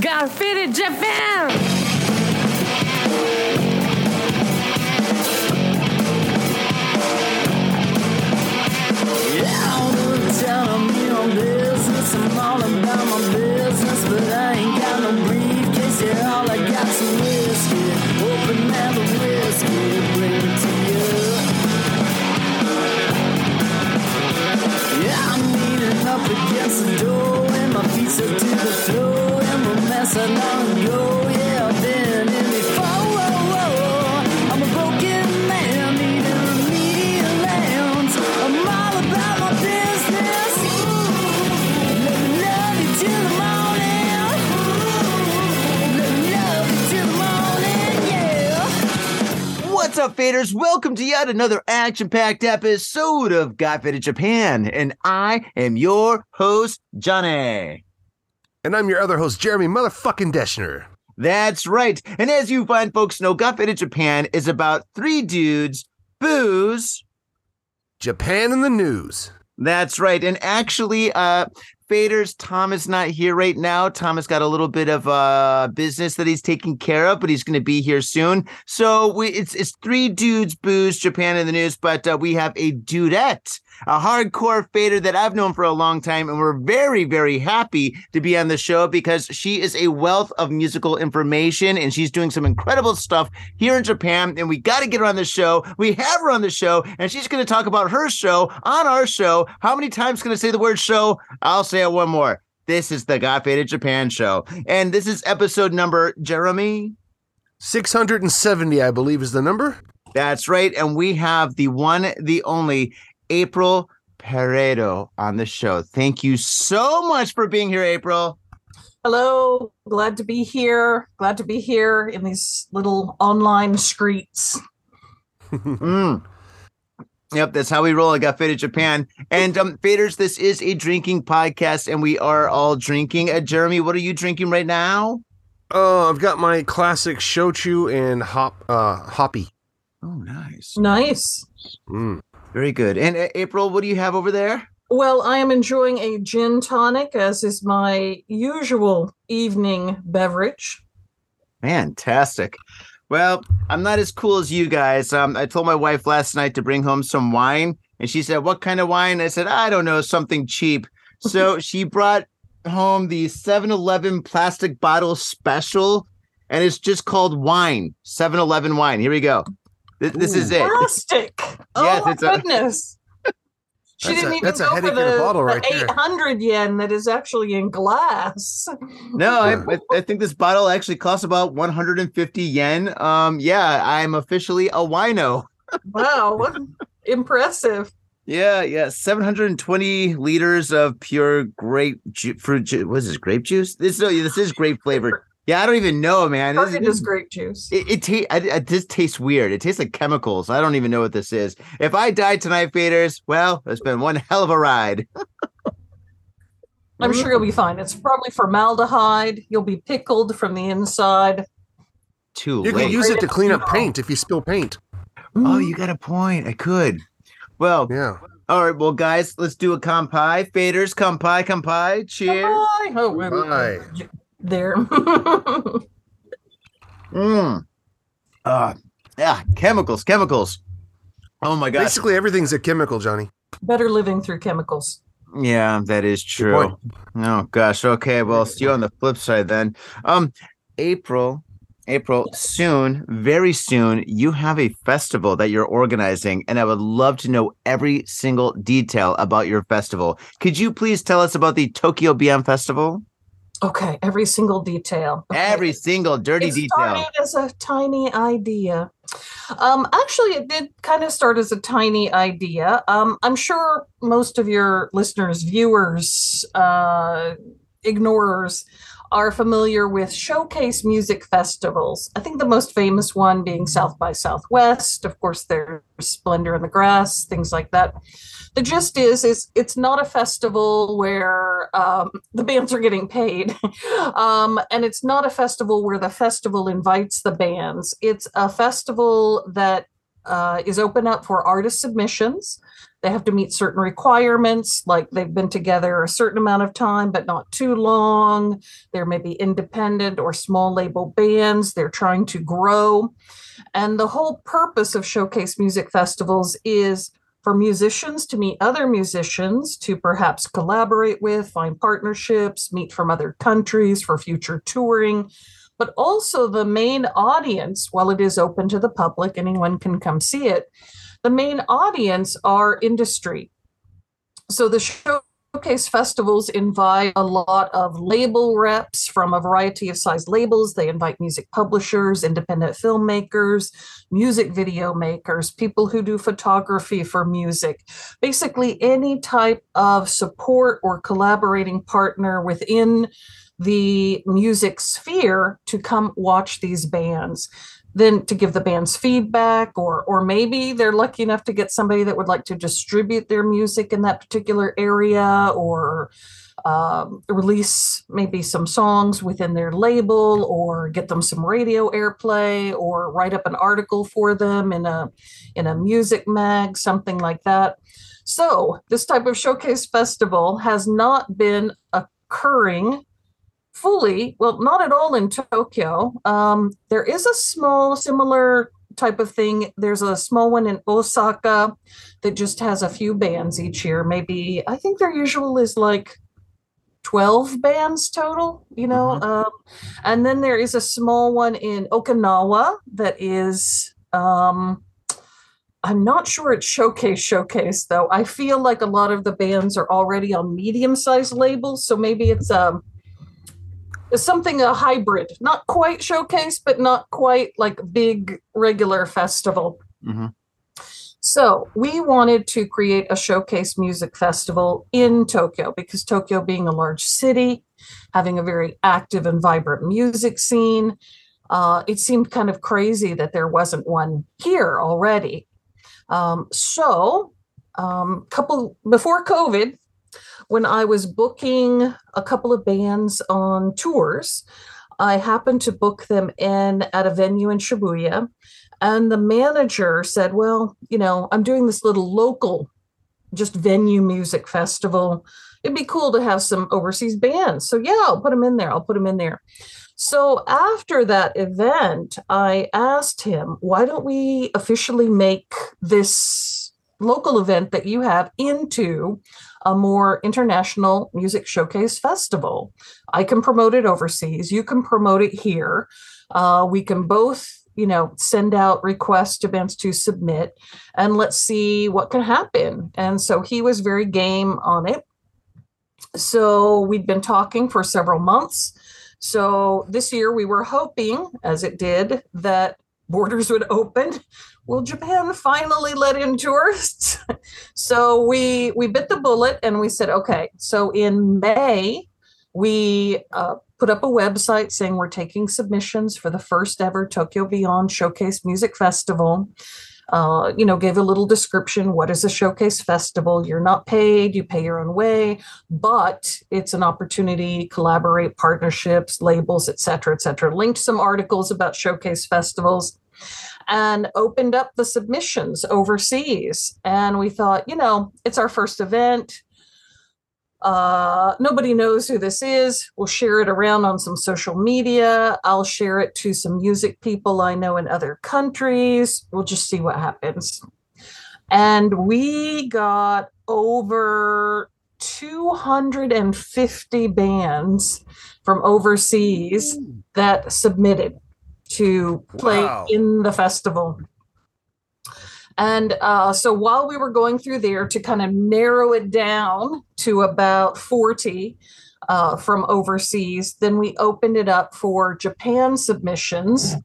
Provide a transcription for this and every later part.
Got Faded Japan. Time me on business. I'm all about my business, but I ain't got no briefcase. Yeah, all I got's some whiskey. Open the whiskey, bring it to you. Yeah, I'm leaning up against the door, and my feet stuck to the floor, What's up, faders? Welcome to yet another action packed episode of Got Faded Japan. And I am your host, Johnny. And I'm your other host, Jeremy Motherfucking Deschner. That's right. And as you fine folks know, Got Faded Japan is about three dudes, booze. Japan in the news. That's right. And actually, uh, Faders, Tom is not here right now. Tom has got a little bit of uh business that he's taking care of, but he's going to be here soon. So we it's it's three dudes, booze, Japan in the news, but uh, we have a dudette, a hardcore fader that I've known for a long time, and we're very very happy to be on the show because she is a wealth of musical information and she's doing some incredible stuff here in Japan. And we got to get her on the show. We have her on the show, and she's going to talk about her show on our show. How many times can I say the word show? I'll say it one more. This is the Got Faded Japan show. And this is episode number, Jeremy. 670, I believe, is the number. That's right. And we have the one, the only Apryl Peredo on the show. Thank you so much for being here, Apryl. Hello, glad to be here. Glad to be here in these little online streets. Mm. Yep, that's how we roll. I got Faded Japan. And um, Faders, this is a drinking podcast, and we are all drinking. Uh, Jeremy, what are you drinking right now? Oh, I've got my classic shochu and hop uh hoppy. Oh, nice. Nice. Mm. Very good. And uh, Apryl, what do you have over there? Well, I am enjoying a gin tonic, as is my usual evening beverage. Fantastic. Well, I'm not as cool as you guys. Um, I told my wife last night to bring home some wine, and she said, "What kind of wine?" I said, "I don't know, something cheap." So she brought home the 7-Eleven plastic bottle special, and it's just called wine. 7-Eleven wine. Here we go. Th- This, is it. Plastic. Oh my it's a- goodness. She didn't a- even that's a go for the, a the right there. 800 yen that is actually in glass. No, I, I- think this bottle actually costs about 150 yen. Um, yeah, I'm officially a wino. Wow, impressive. Yeah, yeah, 720 liters of pure grape ju- fruit juice. What is this? Grape juice? This no, this is grape flavored. Yeah, I don't even know, man. This, Target this- is grape juice. it, it, ta- I, I, this tastes weird. It tastes like chemicals. I don't even know what this is. If I die tonight, faders, well, it's been one hell of a ride. I'm sure you'll be fine. It's probably formaldehyde. You'll be pickled from the inside. Too You late. can use it to clean up paint if you spill paint. oh, you got a point. I could. Well, Yeah. all right. Well, guys, let's do a kampai. Faders, kampai, kampai. Cheers. Bye. Oh, wait, wait, Bye. Wait. There. Mm. Uh, yeah, chemicals, chemicals. Oh my gosh. Basically, everything's a chemical, Johnny. Better living through chemicals. Yeah, that is true. point. Oh gosh. Okay. Well, see you on the flip side then. Um, Apryl, Apryl, soon, very soon, you have a festival that you're organizing, and I would love to know every single detail about your festival. Could you please tell us about the Tokyo Beyond Festival? Okay, every single detail. Okay. Every single dirty it detail. started as a tiny idea. Um, actually, it did kind of start as a tiny idea. Um, I'm sure most of your listeners, viewers, uh, ignorers are familiar with showcase music festivals. I think the most famous one being South by Southwest. Of course, there's Splendor in the Grass, things like that. The gist is, is it's not a festival where um, the bands are getting paid, um, and it's not a festival where the festival invites the bands. It's a festival that uh, is open up for artist submissions. They have to meet certain requirements, like they've been together a certain amount of time, but not too long. There may be independent or small label bands. They're trying to grow. And the whole purpose of showcase music festivals is for musicians to meet other musicians, to perhaps collaborate with, find partnerships, meet from other countries for future touring. But also, the main audience, while it is open to the public, anyone can come see it, the main audience are industry. So the show showcase festivals invite a lot of label reps from a variety of size labels. They invite music publishers, independent filmmakers, music video makers, people who do photography for music, basically any type of support or collaborating partner within the music sphere to come watch these bands then to give the band's feedback or or maybe they're lucky enough to get somebody that would like to distribute their music in that particular area or um, release maybe some songs within their label or get them some radio airplay or write up an article for them in a in a music mag something like that. So this type of showcase festival has not been occurring fully, well, not at all in Tokyo. Um, there is a small, similar type of thing. There's a small one in Osaka that just has a few bands each year. Maybe, I think their usual is like 12 bands total, you know. Mm-hmm. Um, and then there is a small one in Okinawa that is. Um, I'm not sure it's showcase showcase though. I feel like a lot of the bands are already on medium sized labels, so maybe it's um something a hybrid, not quite showcase, but not quite like big regular festival. Mm-hmm. So we wanted to create a showcase music festival in Tokyo because Tokyo being a large city, having a very active and vibrant music scene, uh, it seemed kind of crazy that there wasn't one here already. Um, so, um, couple before COVID, when I was booking a couple of bands on tours, I happened to book them in at a venue in Shibuya. And the manager said, Well, you know, I'm doing this little local, just venue music festival. It'd be cool to have some overseas bands. So, yeah, I'll put them in there. I'll put them in there. So, after that event, I asked him, Why don't we officially make this local event that you have into a more international music showcase festival. I can promote it overseas. You can promote it here. Uh, we can both you know send out requests to bands to submit and let's see what can happen and so he was very game on it so we'd been talking for several months so this year we were hoping as it did that borders would open will Japan finally let in tourists? so we we bit the bullet and we said, okay. So in May, we uh, put up a website saying we're taking submissions for the first ever Tokyo Beyond Showcase Music Festival. Uh, you know, gave a little description. What is a showcase festival? You're not paid, you pay your own way, but it's an opportunity, collaborate, partnerships, labels, et cetera, et cetera. Linked some articles about showcase festivals and opened up the submissions overseas. And we thought, you know, it's our first event. Uh, nobody knows who this is. We'll share it around on some social media. I'll share it to some music people I know in other countries. We'll just see what happens. And we got over 250 bands from overseas that submitted to play wow. in the festival. And uh, so while we were going through there to kind of narrow it down to about 40 uh, from overseas, then we opened it up for Japan submissions.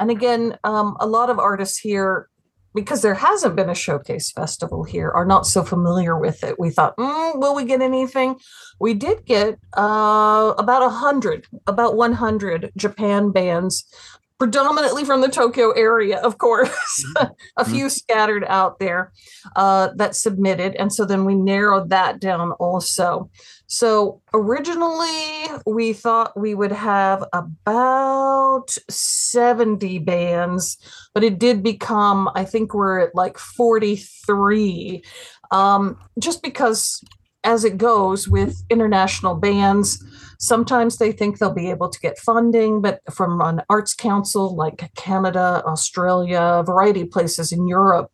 And again, um, a lot of artists here, because there hasn't been a showcase festival here, are not so familiar with it. We thought, mm, will we get anything? We did get uh, about 100, about 100 Japan bands predominantly from the Tokyo area, of course, Mm-hmm. a few scattered out there uh, that submitted. And so then we narrowed that down also. So originally we thought we would have about 70 bands, but it did become, I think we're at like 43. Um, just because as it goes with international bands, sometimes they think they'll be able to get funding, but from an arts council like Canada, Australia, a variety of places in Europe,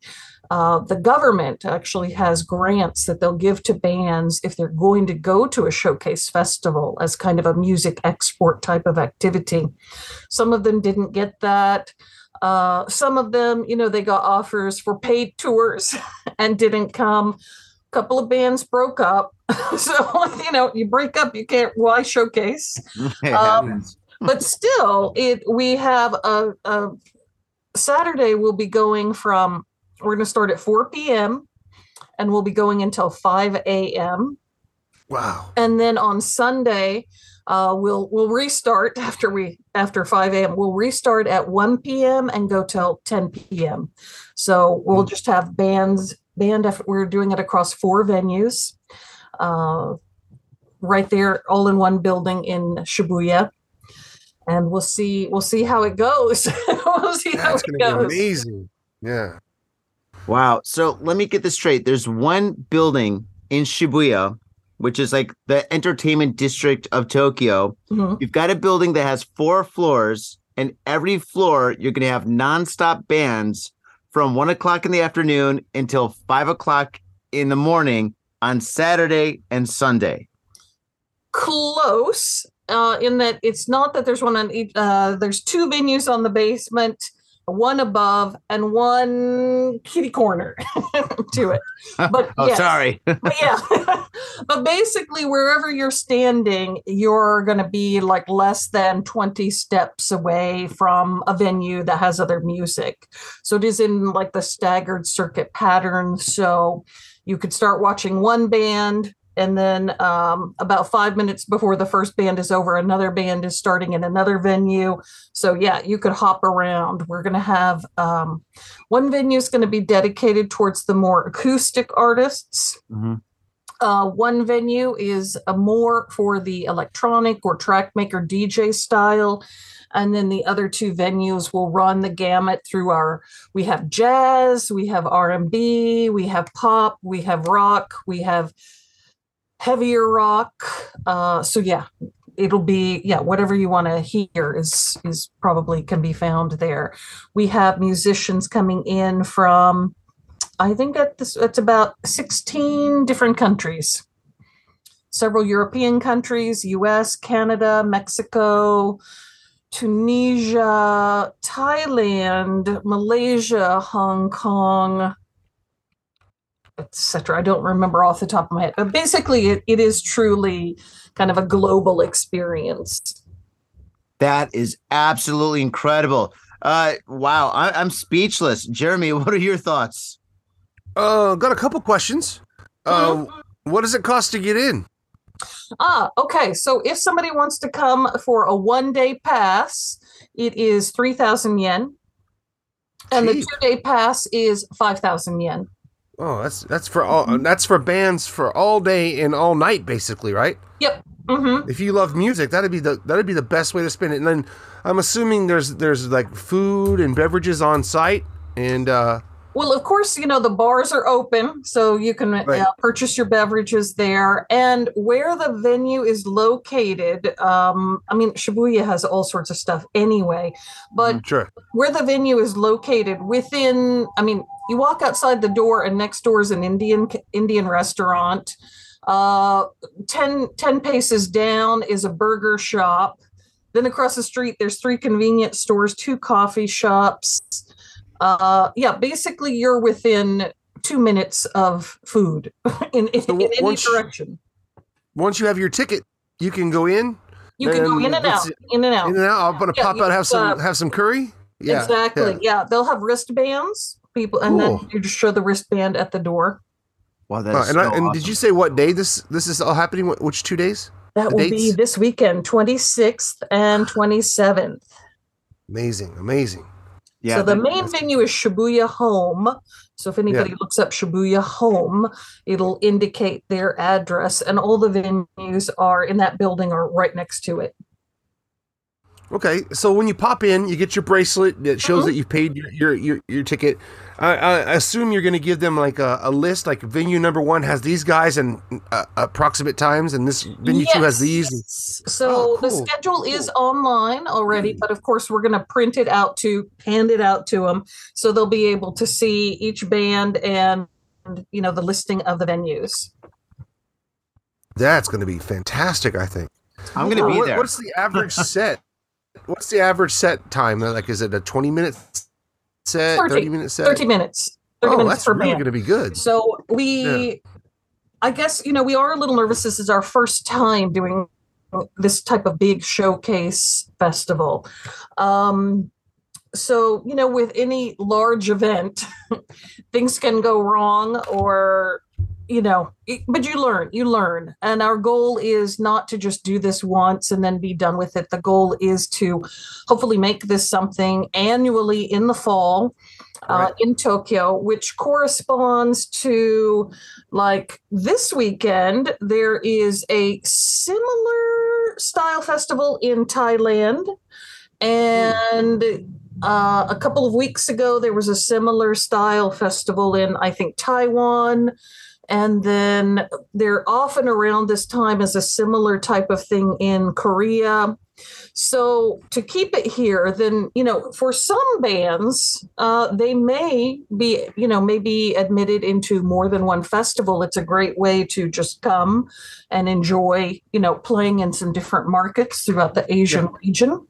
uh, the government actually has grants that they'll give to bands if they're going to go to a showcase festival as kind of a music export type of activity. Some of them didn't get that. Uh, some of them, you know, they got offers for paid tours and didn't come. A couple of bands broke up. so, you know, you break up, you can't, why showcase? Um, but still it we have a, a saturday we'll be going from we're going to start at 4 p.m and we'll be going until 5 a.m Wow. and then on sunday uh, we'll we'll restart after we after 5 a.m we'll restart at 1 p.m and go till 10 p.m so we'll just have bands band effort we're doing it across four venues uh, right there all in one building in shibuya and we'll see we'll see how it goes we'll see how That's it gonna be goes amazing. Yeah. Wow. So let me get this straight. There's one building in Shibuya, which is like the entertainment district of Tokyo. Mhm. You've got a building that has four floors, and every floor you're going to have nonstop bands from one o'clock in the afternoon until five o'clock in the morning on Saturday and Sunday. close uh, in that it's not that there's one on each uh, there's two venues on the basement one above and one kitty corner to it but oh, yes. sorry. but yeah but basically wherever you're standing you're going to be like less than 20 steps away from a venue that has other music so it is in like the staggered circuit pattern so you could start watching one band and then um, about five minutes before the first band is over another band is starting in another venue so yeah you could hop around we're going to have um, one venue is going to be dedicated towards the more acoustic artists Mhm. uh, one venue is a more for the electronic or track maker DJ style. And then the other two venues will run the gamut through our. We have jazz, we have R and B, we have pop, we have rock, we have heavier rock. Uh, so yeah, it'll be yeah whatever you want to hear is is probably can be found there. We have musicians coming in from I think at this it's about 16 different countries. Several European countries, US, Canada, Mexico, Tunisia, Thailand, Malaysia, Hong Kong, etc. I don't remember off the top of my head. But basically it, it is truly kind of a global experience. That is absolutely incredible. Uh, wow. I, I'm speechless. Jeremy, what are your thoughts? Uh, got a couple questions. Uh, what does it cost to get in? Ah, okay. So if somebody wants to come for a one day pass, it is 3,000 yen. And the two day pass is 5,000 yen. Oh, that's that's for all. That's for bands for all day and all night, basically, right? Mm-hmm. If you love music, that'd be the that'd be the best way to spend it. And then I'm assuming there's there's like food and beverages on site, and uh, Well, of course, you know, the bars are open, so you can Right. uh, purchase your beverages there. And where the venue is located, um, I mean, Shibuya has all sorts of stuff anyway, but sure. where the venue is located within i mean you walk outside the door and next door is an indian indian restaurant uh 10 10 paces down is a burger shop then across the street there's three convenience stores two coffee shops uh yeah basically you're within two minutes of food in, in, So in any once- direction Once you have your ticket, you can go in, you can go in and out in and out in and out. I'm gonna Yeah, pop out, have some uh, have some curry. Yeah, exactly yeah. yeah. they'll have wristbands people and then you just show the wristband at the door Wow, that Uh, and so I, and did you say what day this this is all happening? Which two days? That The will be this weekend, 26th and 27th. Amazing, amazing. Yeah. so the main venue is Shibuya Home. So if anybody looks up Shibuya Home, it'll indicate their address, and all the venues are in that building or right next to it. Okay, so when you pop in, you get your bracelet that shows Mhm. that you've paid your your your, your ticket. I, I assume you're going to give them like a, a list, like venue number one has these guys and uh, approximate times, and this venue two has these. Yes. So Oh, the cool. schedule is online already, but of course we're going to print it out to hand it out to them, so they'll be able to see each band and you know the listing of the venues. That's going to be fantastic. I think. I'm gonna be What- there. What's the average set? What's the average set time? Like, is it a 20 minute set, 30 30 minute set? Thirty minutes. Thirty oh, minutes that's per really going to be good. So we, I guess, you know, we are a little nervous. This is our first time doing this type of big showcase festival. Um, so, you know, with any large event, things can go wrong or, you know, it- but you learn, you learn. And our goal is not to just do this once and then be done with it. The goal is to hopefully make this something annually in the fall uh, Right. in Tokyo, which corresponds to like this weekend, there is a similar style festival in Thailand. And uh, a couple of weeks ago, there was a similar style festival in, I think, Taiwan. And then they're often around this time is a similar type of thing in Korea. So to keep it here, then you know, for some bands, uh, they may be, you know, maybe admitted into more than one festival. It's a great way to just come and enjoy, you know, playing in some different markets throughout the Asian region.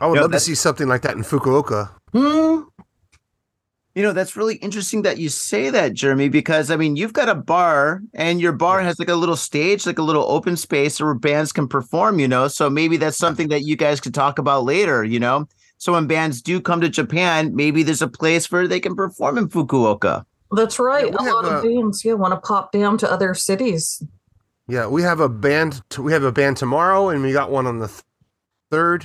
I would Yeah, love to see something like that in Fukuoka. Hmm. You know, that's really interesting that you say that, Jeremy, because I mean, you've got a bar and your bar has like a little stage, like a little open space where bands can perform, you know? So maybe that's something that you guys could talk about later, you know? So when bands do come to Japan, maybe there's a place where they can perform in Fukuoka. That's right. Yeah, a lot have of bands, yeah, want to pop down to other cities. Yeah, we have a band. T- we have a band tomorrow, and we got one on the th- third.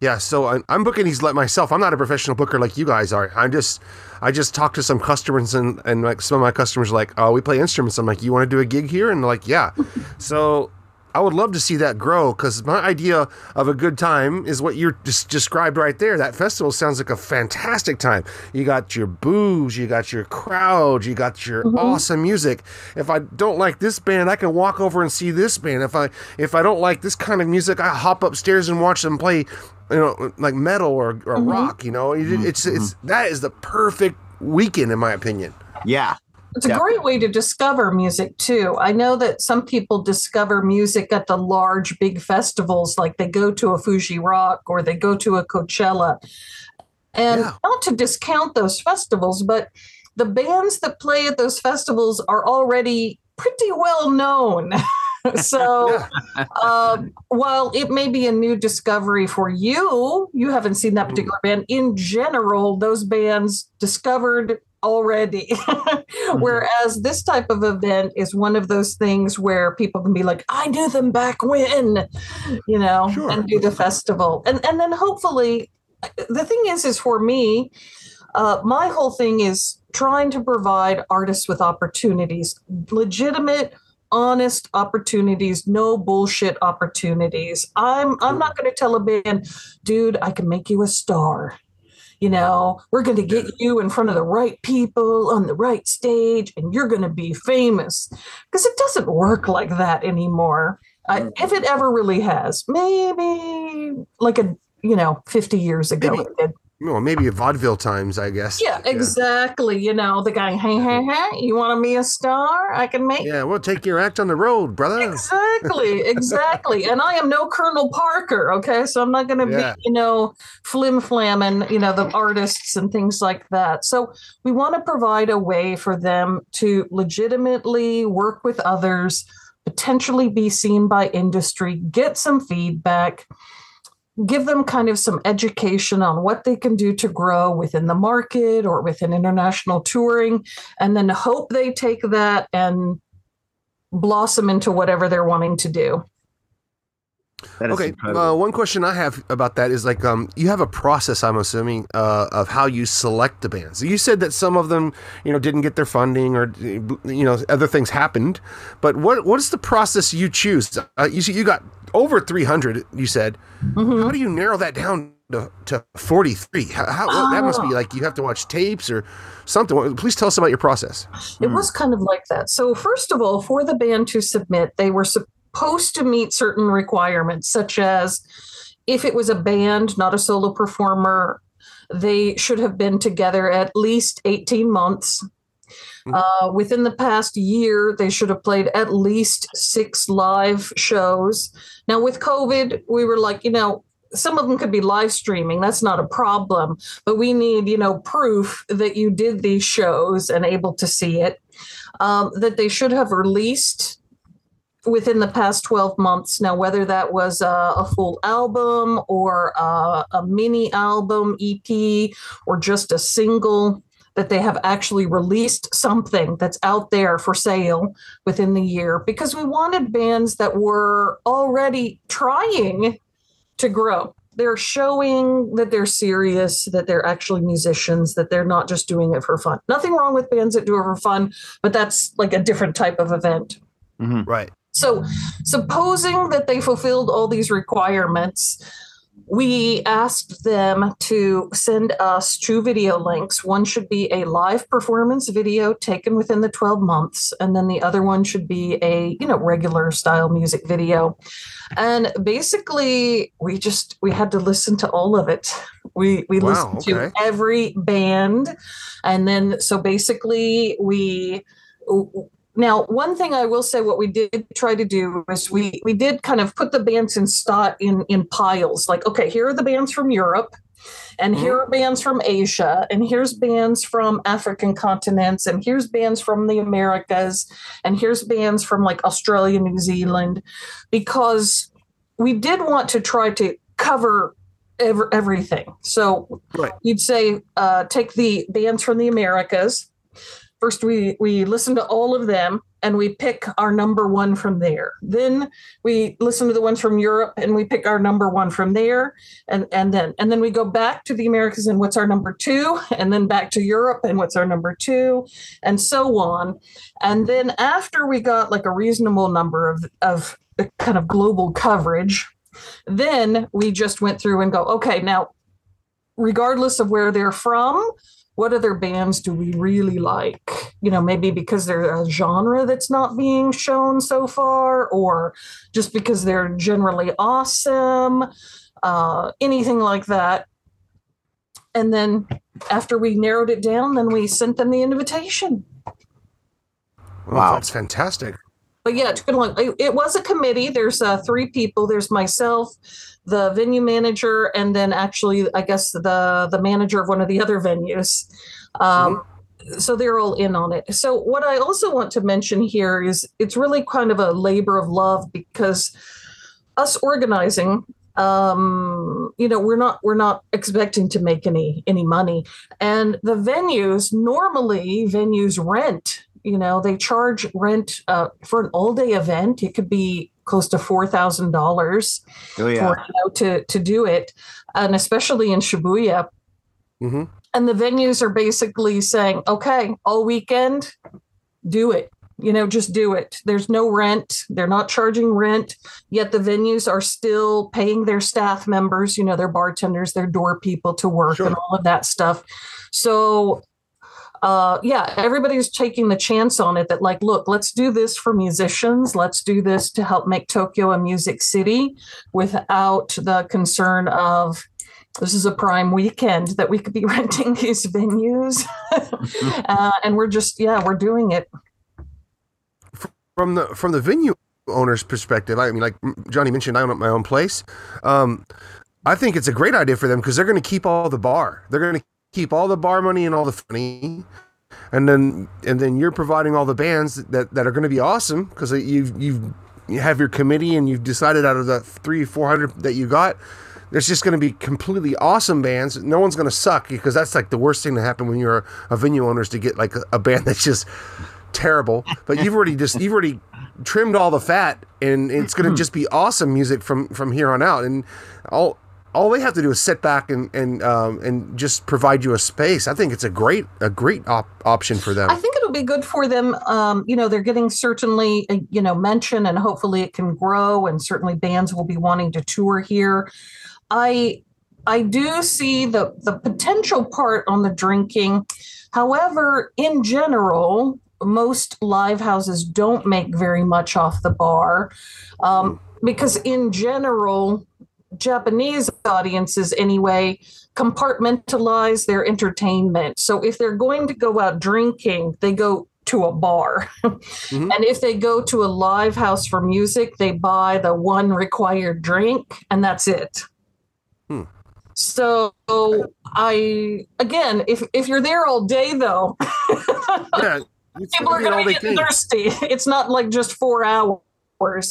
Yeah, so I'm, I'm booking these like myself. I'm not a professional booker like you guys are. I'm just, I just talk to some customers, and and like some of my customers are like, oh, we play instruments. I'm like, you want to do a gig here? And they're like, yeah. so I would love to see that grow because my idea of a good time is what you're just described right there. That festival sounds like a fantastic time. You got your booze, you got your crowd, you got your mm-hmm. awesome music. If I don't like this band, I can walk over and see this band. If I if I don't like this kind of music, I hop upstairs and watch them play, you know, like metal or, or mm-hmm. rock. You know, It- it's mm-hmm. it's that is the perfect weekend in my opinion. Yeah. It's a Yeah. great way to discover music too. I know that some people discover music at the large, big festivals, like they go to a Fuji Rock or they go to a Coachella. And Yeah. not to discount those festivals, but the bands that play at those festivals are already pretty well known. so um, while it may be a new discovery for you, you haven't seen that particular band. In general, those bands discovered already. Whereas this type of event is one of those things where people can be like, I knew them back when, you know, Sure. and do the festival. And and then hopefully the thing is is for me, uh, my whole thing is trying to provide artists with opportunities, legitimate honest opportunities no bullshit opportunities. I'm i'm not going to tell a band dude i can make you a star. You know we're going to get you in front of the right people on the right stage and you're going to be famous. Because it doesn't work like that anymore. I, mm-hmm. if it ever really has maybe like a you know 50 years ago Maybe. Well, maybe vaudeville times, I guess. yeah exactly you know the guy hey hey hey you want to be a star i can make Yeah, we'll take your act on the road, brother. Exactly, exactly. and I am no Colonel Parker, okay? So I'm not going to Yeah. be, you know, flim flamming, you know, the artists and things like that. So we want to provide a way for them to legitimately work with others, potentially be seen by industry, get some feedback, give them kind of some education on what they can do to grow within the market or within international touring, and then hope they take that and blossom into whatever they're wanting to do. That is Okay. Uh, one question I have about that is like, um, you have a process, I'm assuming, uh, of how you select the bands. You said that some of them, you know, didn't get their funding or, you know, other things happened. But what what is the process you choose? Uh, you see, you got over 300. You said. Mm-hmm. How do you narrow that down to, to 43? How, how that must be Ah. like you have to watch tapes or something. Please tell us about your process. It was kind of like that. So, first of all, for the band to submit, they were supposed to meet certain requirements, such as if it was a band, not a solo performer, they should have been together at least 18 months. Uh, within the past year, they should have played at least six live shows. Now, with COVID, we were like, you know, some of them could be live streaming. That's not a problem. But we need, you know, proof that you did these shows and able to see it. Um, that they should have released within the past 12 months. Now, whether that was a, a full album or a, a mini album, EP, or just a single, that they have actually released something that's out there for sale within the year because we wanted bands that were already trying to grow. They're showing that they're serious, that they're actually musicians, that they're not just doing it for fun. Nothing wrong with bands that do it for fun, but that's like a different type of event. Mm-hmm. Right. So, supposing that they fulfilled all these requirements, we asked them to send us two video links. One should be a live performance video taken within the 12 months, and then the other one should be a, you know, regular style music video. And basically, we just we had to listen to all of it. We we Wow, listened to every band, and then so basically we now, one thing I will say, what we did try to do is we we did kind of put the bands in start in in piles. Like, okay, here are the bands from Europe, and here are bands from Asia, and here's bands from African continents, and here's bands from the Americas, and here's bands from like Australia, New Zealand, because we did want to try to cover ever, everything. So Right. you'd say uh, take the bands from the Americas. First, we we listen to all of them and we pick our number one from there. Then we listen to the ones from Europe and we pick our number one from there. And and then and then we go back to the Americas and what's our number two, and then back to Europe and what's our number two, and so on. And then after we got like a reasonable number of of kind of global coverage, then we just went through and go, okay, now regardless of where they're from, what other bands do we really like? You know, maybe because they're a genre that's not being shown so far, or just because they're generally awesome, uh, anything like that. And then after we narrowed it down, then we sent them the invitation. Well, Wow. That's fantastic. But yeah, it took a long. It, was a committee. There's uh, three people. There's myself, the venue manager, and then actually, I guess the the manager of one of the other venues. Um, So they're all in on it. So what I also want to mention here is it's really kind of a labor of love because us organizing um you know we're not we're not expecting to make any any money and the venues normally venues rent you know they charge rent uh, for an all day event it could be close to four thousand dollars oh yeah. for you know to to do it and especially in shibuya hmm and the venues are basically saying okay all weekend do it you know just do it there's no rent they're not charging rent yet the venues are still paying their staff members you know their bartenders their door people to work Sure. and all of that stuff so uh, yeah, everybody's taking the chance on it that, like, look, let's do this for musicians. Let's do this to help make Tokyo a music city without the concern of this is a prime weekend that we could be renting these venues. uh, and we're just, yeah, we're doing it. From the from the venue owner's perspective, I mean, like Johnny mentioned, I own my own place. Um, I think it's a great idea for them because they're going to keep all the bar. They're going to keep all the bar money and all the money, and then and then you're providing all the bands that, that are going to be awesome because you've you've you have your committee and you've decided out of the three four hundred that you got. There's just going to be completely awesome bands. No one's going to suck because that's like the worst thing to happen when you're a, a venue owner is to get like a, a band that's just terrible. But you've already just you've already trimmed all the fat, and it's going to hmm. just be awesome music from from here on out. And all all they have to do is sit back and and um, and just provide you a space. I think it's a great a great op- option for them. I think it'll be good for them. Um, you know, they're getting certainly, uh, you know, mention and hopefully it can grow and certainly bands will be wanting to tour here. I I do see the the potential part on the drinking. However, in general, most live houses don't make very much off the bar um, because, in general, Japanese audiences, anyway, compartmentalize their entertainment. So if they're going to go out drinking, they go to a bar. Mhm. And if they go to a live house for music, they buy the one required drink and that's it. Hmm. So I again, if if you're there all day though, yeah, people are gonna be all they be can. getting thirsty. It's not like just four hours.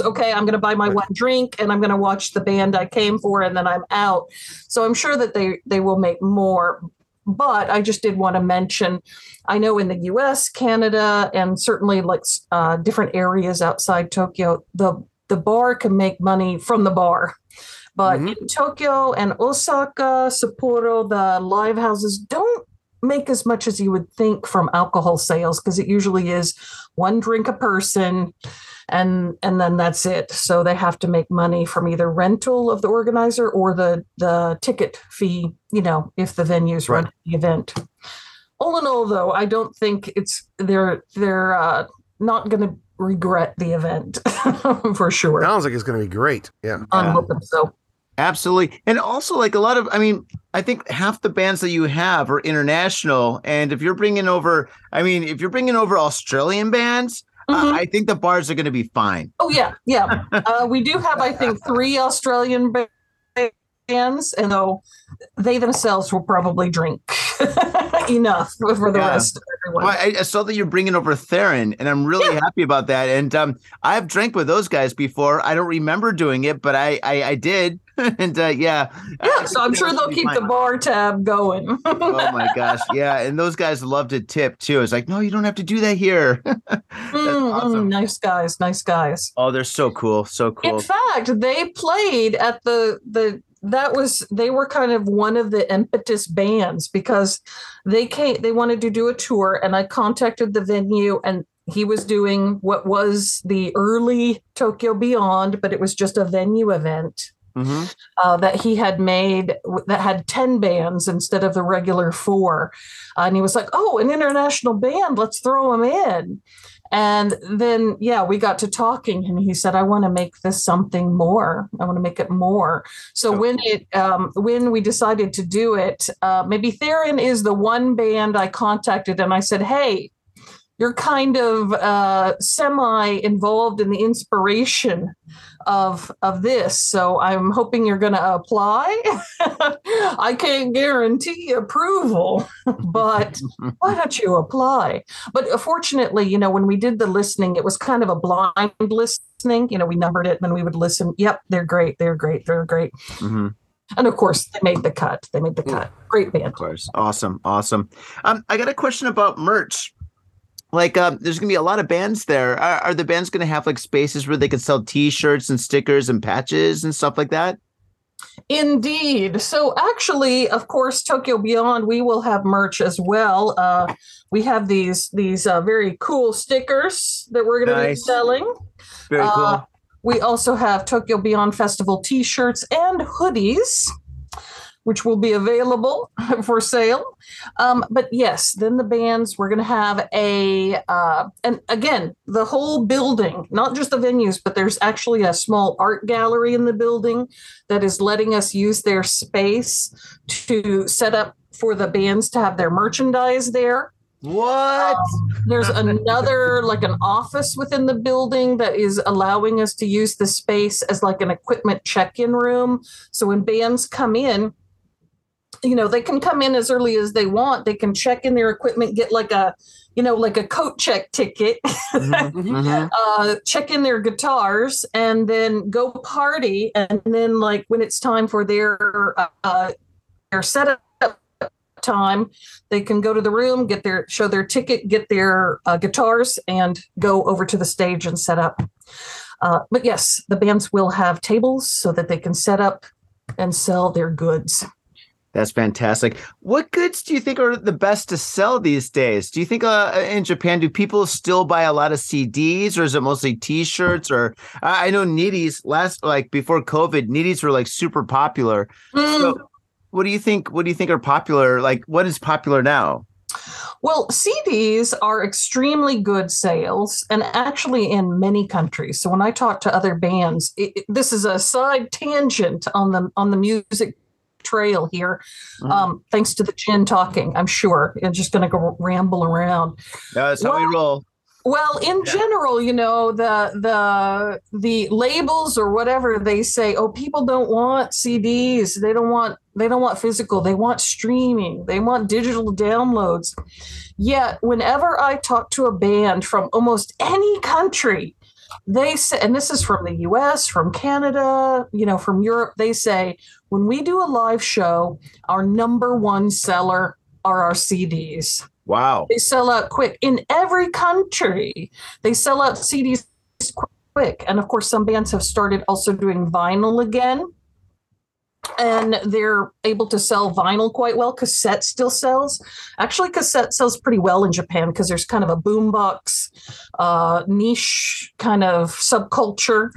Okay, I'm going to buy my one drink and I'm going to watch the band I came for, and then I'm out. So I'm sure that they they will make more. But I just did want to mention, I know in the U.S., Canada, and certainly like uh, different areas outside Tokyo, the the bar can make money from the bar. But Mhm. in Tokyo and Osaka, Sapporo, the live houses don't make as much as you would think from alcohol sales because it usually is one drink a person and and then that's it so they have to make money from either rental of the organizer or the the ticket fee you know if the venues run Right. the event all in all though i don't think it's they're they're uh not going to regret the event for sure Sounds like it's going to be great. Yeah. i'm hoping so Absolutely. And also, like a lot of, I mean, I think half the bands that you have are international. And if you're bringing over, I mean, if you're bringing over Australian bands, Mhm. uh, I think the bars are going to be fine. Oh yeah, yeah. Uh, we do have, I think, three Australian bands, and though they themselves will probably drink enough for the Yeah. rest of everyone. Well, I, I saw that you're bringing over Theron, and I'm really happy about that. And um, I've drank with those guys before. I don't remember doing it, but I I, I did. and uh, yeah, yeah, so I'm sure they'll keep the bar tab going. oh my gosh, yeah, and those guys love to tip too. It's like, no, you don't have to do that here. Mm, mm, awesome. nice guys, nice guys. oh, they're so cool, so cool. In fact, they played at the the that was they were kind of one of the impetus bands because they came they wanted to do a tour and I contacted the venue and he was doing what was the early Tokyo Beyond, but it was just a venue event Mhm. uh, that he had made that had 10 bands instead of the regular four. Uh, and he was like, oh, an international band, let's throw them in. And then, yeah, we got to talking, and he said, "I want to make this something more. I want to make it more." So So when it, um, when we decided to do it, uh, maybe Theron is the one band I contacted, and I said, "Hey, you're kind of uh, semi involved in the inspiration of of this. So i'm hoping you're going to apply. I can't guarantee approval but why don't you apply? But fortunately you know when we did the listening it was kind of a blind listening. You know we numbered it and then we would listen. Yep they're great they're great they're great. Mhm. and of course they made the cut they made the cut. Great band. Of course, awesome, awesome. Um, I got a question about merch. Like, um, there's gonna be a lot of bands there. Are, are the bands gonna have like spaces where they can sell T-shirts and stickers and patches and stuff like that? Indeed. So actually, of course, Tokyo Beyond, we will have merch as well. Uh, we have these these uh, very cool stickers that we're going to be selling. Very cool. Uh, we also have Tokyo Beyond Festival T-shirts and hoodies, which will be available for sale. Um, but yes, then the bands we're going to have a uh, and again the whole building, not just the venues, but there's actually a small art gallery in the building that is letting us use their space to set up for the bands to have their merchandise there. what? There's another like an office within the building that is allowing us to use the space as like an equipment check-in room. So when bands come in, you know, they can come in as early as they want. They can check in their equipment, get like a, you know, like a coat check ticket, Mhm, mhm. uh, check in their guitars, and then go party. And then like when it's time for their uh, their setup time, they can go to the room, get their show their ticket, get their uh, guitars, and go over to the stage and set up. Uh, but yes, the bands will have tables so that they can set up and sell their goods. That's fantastic. What goods do you think are the best to sell these days? Do you think uh, in Japan, do people still buy a lot of CDs or is it mostly T-shirts? Or I know Needies last, like before COVID, Needies were like super popular. Mm. So what do you think? What do you think are popular? Like what is popular now? Well, CDs are extremely good sales, and actually in many countries. So when I talk to other bands, it, it- this is a side tangent on the on the music trail here. Mhm. Um, thanks to the gin talking, I'm sure. I'm just going to go ramble around. That's how we Well- roll. Well, in general, you know, the the the labels or whatever they say, oh, people don't want CDs. They don't want they don't want physical. They want streaming. They want digital downloads. Yet, whenever I talk to a band from almost any country, they say, and this is from the US, from Canada, you know, from Europe, they say, when we do a live show, our number one seller are our CDs Wow. they sell out quick in every country. They sell out cds quick. And of course some bands have started also doing vinyl again and they're able to sell vinyl quite well cassette still sells. Actually cassette sells pretty well in japan because there's kind of a boombox uh, niche kind of subculture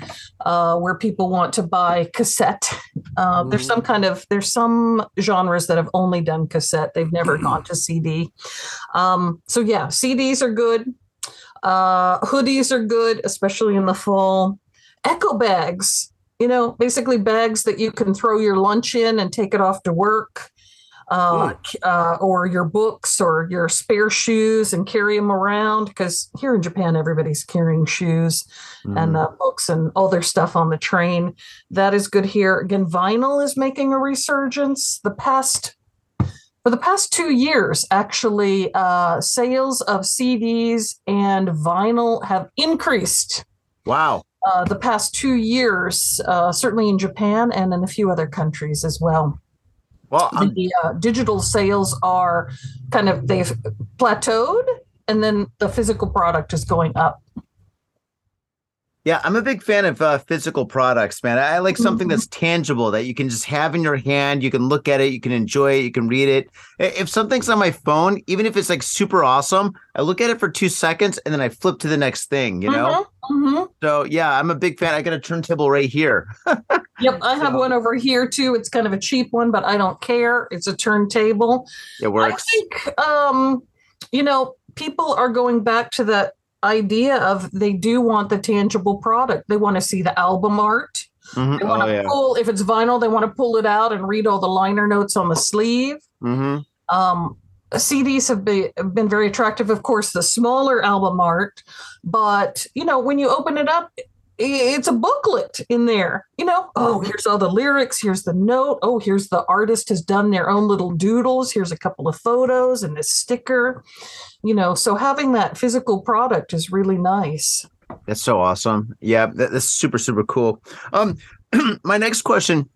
uh, where people want to buy cassette. Uh, there's some kind of there's some genres that have only done cassette. They've never gone to cd um, so yeah, CDs are good. Uh, hoodies are good, especially in the fall. Eco bags, you know, basically bags that you can throw your lunch in and take it off to work. Uh, uh, or your books or your spare shoes and carry them around because here in Japan everybody's carrying shoes and uh, books and all their stuff on the train. That is good here. Again, vinyl is making a resurgence. The past for the past two years, actually, uh, sales of CDs and vinyl have increased. wow. Uh, the past two years, uh, certainly in Japan and in a few other countries as well. Well, I'm, The uh, digital sales are kind of they've plateaued, and then the physical product is going up. Yeah, I'm a big fan of uh, physical products, man. I like something Mhm. that's tangible that you can just have in your hand. You can look at it, you can enjoy it, you can read it. If something's on my phone, even if it's like super awesome, I look at it for two seconds and then I flip to the next thing, you know? hmm So yeah, I'm a big fan. I got a turntable right here. Yep, I have So- one over here too. It's kind of a cheap one, but I don't care. It's a turntable. It works. I think, um, you know, people are going back to the idea of they do want the tangible product. They want to see the album art. Mhm. They want Oh to yeah. pull, if it's vinyl, they want to pull it out and read all the liner notes on the sleeve. hmm Um, CDs have been, have been very attractive, of course, the smaller album art. But, you know, when you open it up, it's a booklet in there. You know, oh, here's all the lyrics. Here's the note. Oh, here's the artist has done their own little doodles. Here's a couple of photos and a sticker. You know, so having that physical product is really nice. That's so awesome. Yeah, that, that's super super cool. Um, my next question.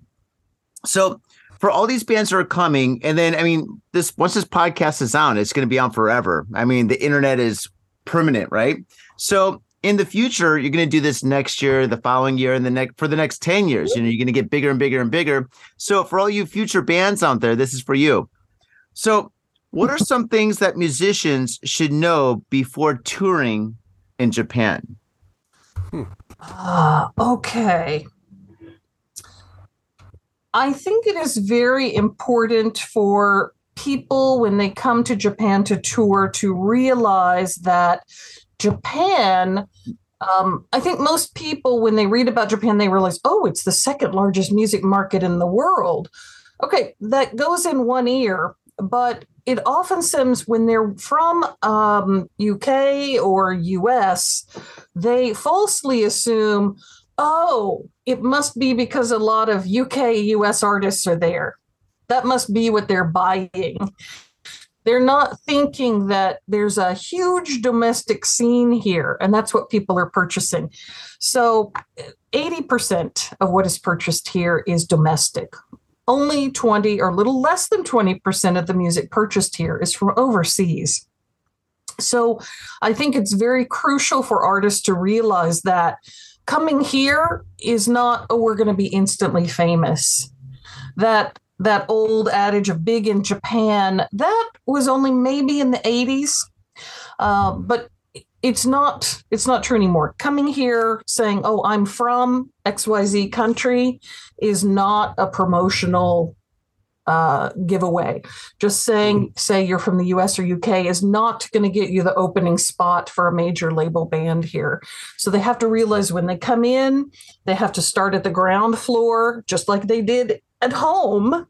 So, for all these bands that are coming, and then I mean, this once this podcast is on, it's going to be on forever. I mean, the internet is permanent, right? So, in the future, you're going to do this next year, the following year, and the next for the next ten years. You know, you're going to get bigger and bigger and bigger. So, for all you future bands out there, this is for you. So, what are some things that musicians should know before touring in Japan? Ah, okay. I think it is very important for people when they come to Japan to tour to realize that Japan. Um, I think most people, when they read about Japan, they realize, oh, it's the second largest music market in the world. Okay, that goes in one ear, but it often seems when they're from um, UK or US, they falsely assume, oh, it must be because a lot of UK, US artists are there. That must be what they're buying. They're not thinking that there's a huge domestic scene here, and that's what people are purchasing. So, 80% of what is purchased here is domestic. Only 20 or a little less than 20% of the music purchased here is from overseas. So I think it's very crucial for artists to realize that coming here is not, oh, we're going to be instantly famous. That that old adage of big in Japan, that was only maybe in the 80s. Uh, but it's not it's not true anymore. Coming here saying oh i'm from xyz country is not a promotional uh, giveaway. Just saying say you're from the us or uk is not going to get you the opening spot for a major label band here. So they have to realize when they come in they have to start at the ground floor just like they did at home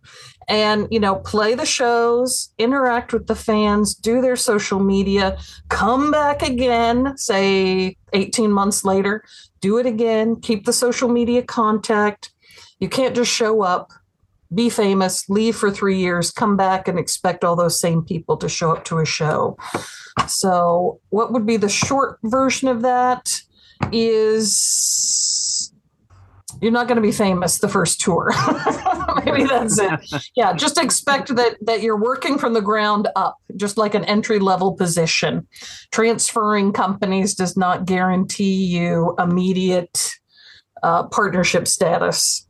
and you know play the shows interact with the fans do their social media come back again say 18 months later do it again keep the social media contact you can't just show up be famous leave for three years come back and expect all those same people to show up to a show so what would be the short version of that is you're not going to be famous the first tour. Maybe that's it. Yeah, just expect that that you're working from the ground up, just like an entry level position. Transferring companies does not guarantee you immediate uh, partnership status.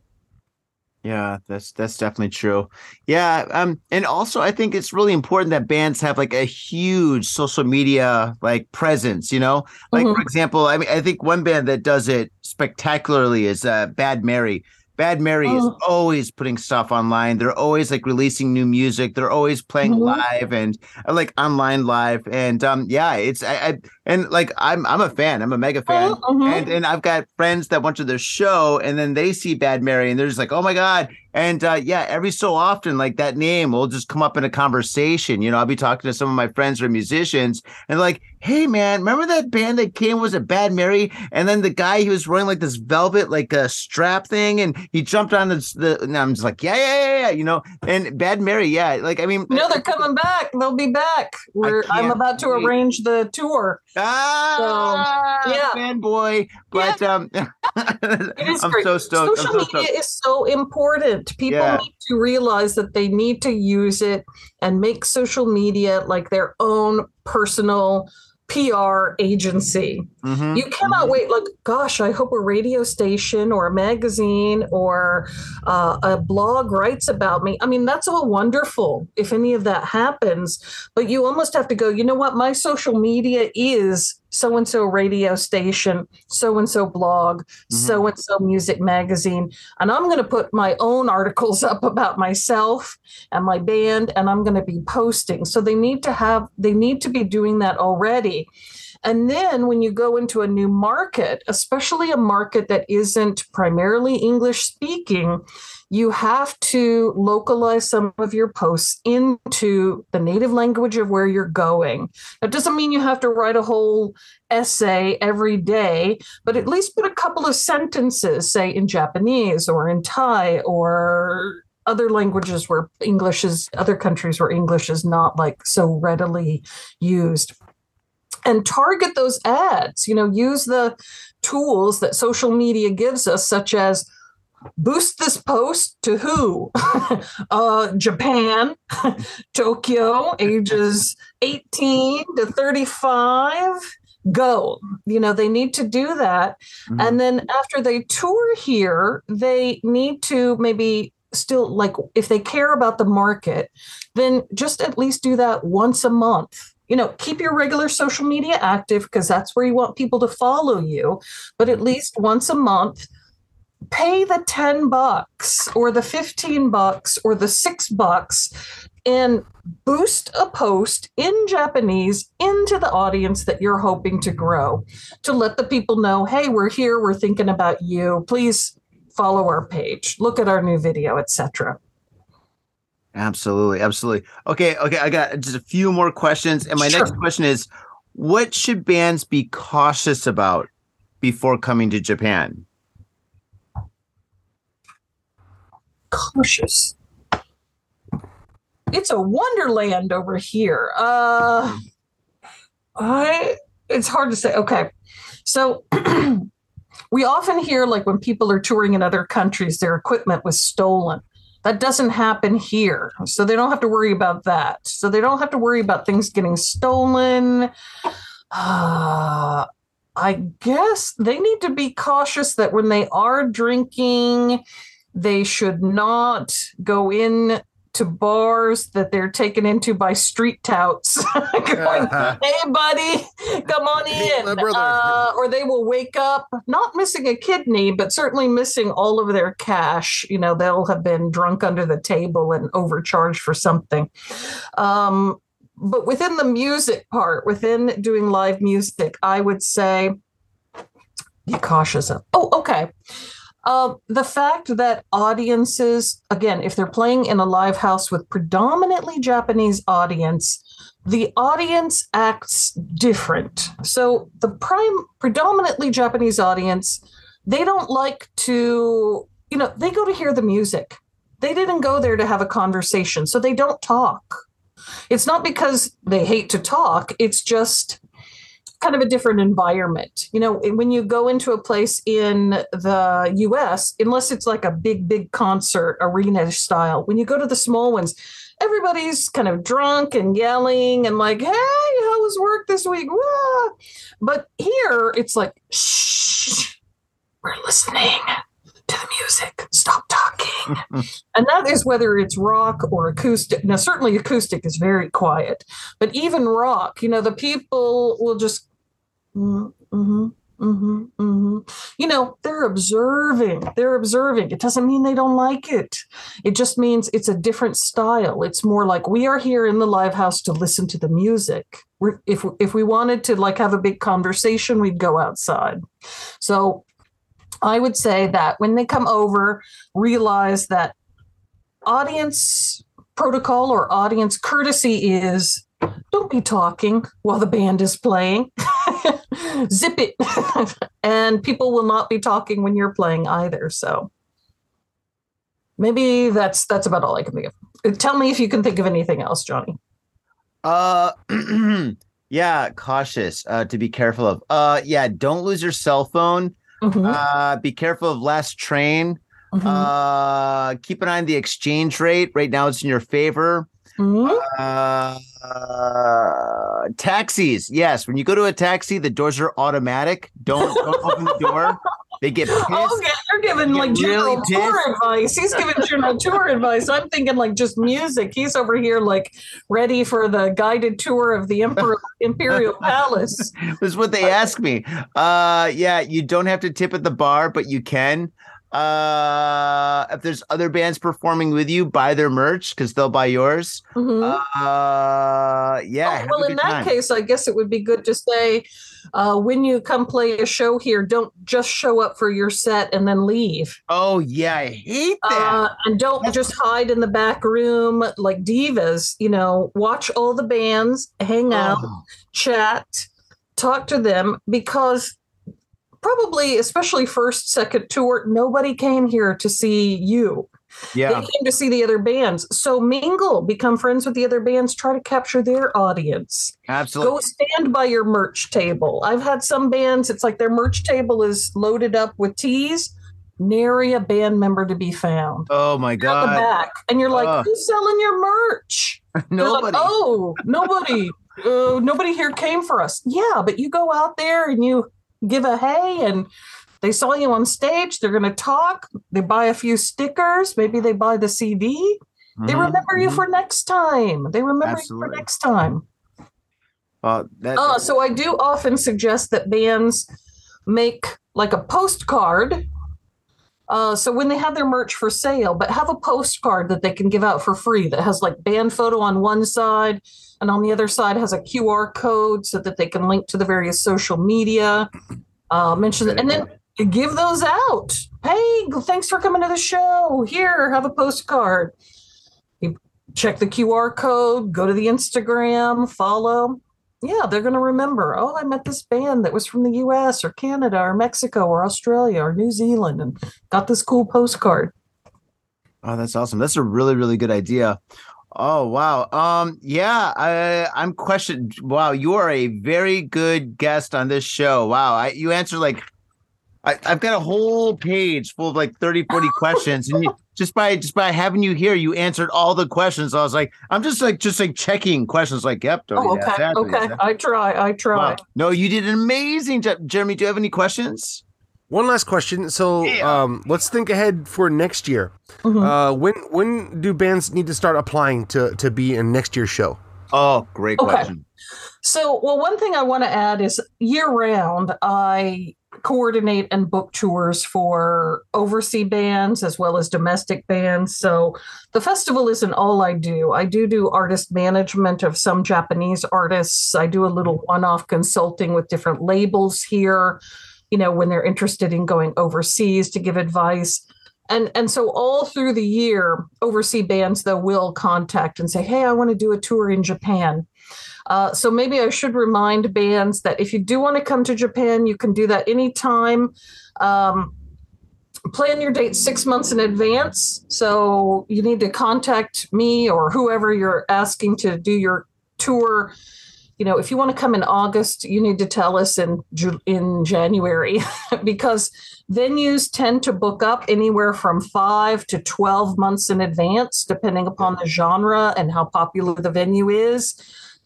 Yeah, that's that's definitely true. Yeah, um, and also I think it's really important that bands have like a huge social media like presence. You know, like Mhm. for example, I mean, I think one band that does it spectacularly is uh, Bad Mary. Bad Mary is Oh. always putting stuff online. They're always like releasing new music. They're always playing Mhm. live and uh, like online live. And um, yeah, it's I, I and like I'm I'm a fan. I'm a mega fan. Mhm. And and I've got friends that went to their show and then they see Bad Mary and they're just like, oh my God. And uh, yeah, every so often, like that name will just come up in a conversation. You know, I'll be talking to some of my friends who are musicians and like, hey man, remember that band that came was a Bad Mary? And then the guy he was wearing like this velvet like a strap thing and he jumped on this the and I'm just like, yeah, yeah, yeah, yeah, you know, and Bad Mary, yeah. Like I mean No, they're coming back. They'll be back. We're, I'm about to wait. arrange the tour. Ah, yeah. fanboy. But um It is I'm great. so stoked. Social so media stoked. is so important. People Yeah. need to realize that they need to use it and make social media like their own personal PR agency. Mhm, You cannot mhm. wait. Like, gosh, I hope a radio station or a magazine or uh, a blog writes about me. I mean, that's all wonderful if any of that happens. But you almost have to go, you know what? My social media is so and so radio station, so and so blog, so and so music magazine. And I'm going to put my own articles up about myself and my band, and I'm going to be posting. So they need to have, they need to be doing that already. And then when you go into a new market, especially a market that isn't primarily English speaking, you have to localize some of your posts into the native language of where you're going. That doesn't mean you have to write a whole essay every day, but at least put a couple of sentences, say in Japanese or in Thai or other languages where English is, other countries where English is not like so readily used and target those ads you know use the tools that social media gives us such as boost this post to who? Uh, japan tokyo ages 18 to 35 go. You know they need to do that. Mhm. and then after they tour here they need to maybe still like if they care about the market then just at least do that once a month. You know keep your regular social media active because that's where you want people to follow you but at least once a month pay the 10 bucks or the 15 bucks or the 6 bucks and boost a post in Japanese into the audience that you're hoping to grow to let the people know hey we're here we're thinking about you please follow our page look at our new video etc Absolutely, absolutely. Okay, okay. I got just a few more questions, and my Sure. next question is: What should bands be cautious about before coming to Japan? Cautious. It's a wonderland over here. Uh I it's hard to say. Okay. So we often hear like when people are touring in other countries their equipment was stolen. That doesn't happen here. So they don't have to worry about that. So they don't have to worry about things getting stolen. Uh, I guess they need to be cautious that when they are drinking, they should not go in to bars that they're taken into by street touts. Going, hey buddy come on in uh, or they will wake up not missing a kidney but certainly missing all of their cash. You know they'll have been drunk under the table and overcharged for something. Um, but within the music part within doing live music i would say be cautious of oh okay uh, the fact that audiences, again, if they're playing in a live house with predominantly Japanese audience, the audience acts different. So the prime predominantly Japanese audience, they don't like to, you know, they go to hear the music. They didn't go there to have a conversation, so they don't talk. It's not because they hate to talk, it's just kind of a different environment. You know, when you go into a place in the US, unless it's like a big, big concert arena style, when you go to the small ones, everybody's kind of drunk and yelling and like, hey, how was work this week? Wah. But here it's like, shh, we're listening to the music. Stop talking. and that is whether it's rock or acoustic. Now, certainly acoustic is very quiet, but even rock, you know, the people will just Mm-hmm. Mm-hmm, mm-hmm. You know, they're observing. They're observing. It doesn't mean they don't like it. It just means it's a different style. It's more like we are here in the live house to listen to the music. We're, if if we wanted to like have a big conversation, we'd go outside. So I would say that when they come over, realize that audience protocol or audience courtesy is don't be talking while the band is playing. Zip it. and people will not be talking when you're playing either. So maybe that's that's about all I can think of. Tell me if you can think of anything else, Johnny. Uh, yeah, cautious. Uh, to be careful of. Uh, yeah, don't lose your cell phone. Mhm, Uh, be careful of last train. mhm, Uh, keep an eye on the exchange rate. Right now, it's in your favor. Mhm. Uh, taxis. Yes, when you go to a taxi, the doors are automatic. Don't, don't open the door. They get pissed. Oh, okay. You're giving like general really tour pissed. advice. He's giving general tour advice. I'm thinking like just music. He's over here like ready for the guided tour of the Emperor, Imperial Palace. This is what they ask me. Uh, yeah, you don't have to tip at the bar, but you can. Uh, if there's other bands performing with you, buy their merch because they'll buy yours. Mhm. Uh, yeah. Oh, well, in that time. case, I guess it would be good to say uh, when you come play a show here, don't just show up for your set and then leave. Oh yeah, I hate that. Uh, and don't That's- just hide in the back room like divas. You know, watch all the bands, hang out, Oh, chat, talk to them because probably, especially first, second tour, nobody came here to see you. yeah. They came to see the other bands. So mingle, become friends with the other bands, try to capture their audience. Absolutely. Go stand by your merch table. I've had some bands, it's like their merch table is loaded up with teas, nary a band member to be found. oh my At the god. back. And you're like, Ugh. who's selling your merch? They're like, Nobody. oh, nobody. uh, nobody here came for us. Yeah, but you go out there and you give a hey and they saw you on stage. They're going to talk. They buy a few stickers. Maybe they buy the CD. They Mhm, remember you mhm. for next time. They remember you for next time. Uh, that, Uh, so I do often suggest that bands make like a postcard. Uh, so when they have their merch for sale, but have a postcard that they can give out for free that has like band photo on one side and on the other side has a QR code so that they can link to the various social media. Uh, mention and then give those out. Hey, thanks for coming to the show. Here, have a postcard. You check the QR code, go to the Instagram, follow yeah, they're going to remember, oh, I met this band that was from the US or Canada or Mexico or Australia or New Zealand and got this cool postcard. Oh, that's awesome. That's a really, really good idea. Oh wow. Um yeah, I I'm questioned. Wow, you are a very good guest on this show. Wow. I you answer like I, I've got a whole page full of like 30, 40 questions, and you just by just by having you here, you answered all the questions. I was like, I'm just like just like checking questions. Like, yep. Oh, okay. Okay. I try. I try. Wow. No, you did an amazing job, Jeremy. Do you have any questions? One last question. So, Yeah. um, let's think ahead for next year. Mhm. Uh, when when do bands need to start applying to to be in next year's show? Oh, great Okay. question. So, well, one thing I want to add is year round, I coordinate and book tours for overseas bands as well as domestic bands. So, the festival isn't all I do. I do do artist management of some Japanese artists. I do a little one off consulting with different labels here, you know, when they're interested in going overseas to give advice. And, and so all through the year, overseas bands though will contact and say, "Hey, I want to do a tour in Japan." Uh, so maybe I should remind bands that if you do want to come to Japan, you can do that anytime. Um, plan your date six months in advance. So you need to contact me or whoever you're asking to do your tour. You know, if you want to come in August, you need to tell us in in January because venues tend to book up anywhere from five to twelve months in advance, depending upon the genre and how popular the venue is.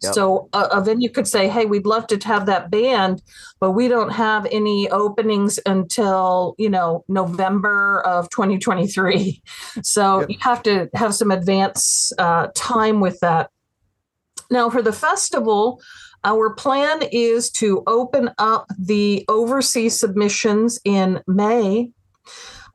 Yep. So a, a venue could say, "Hey, we'd love to have that band, but we don't have any openings until you know November of 2023." So Yep. you have to have some advance uh, time with that. Now, for the festival, our plan is to open up the overseas submissions in May.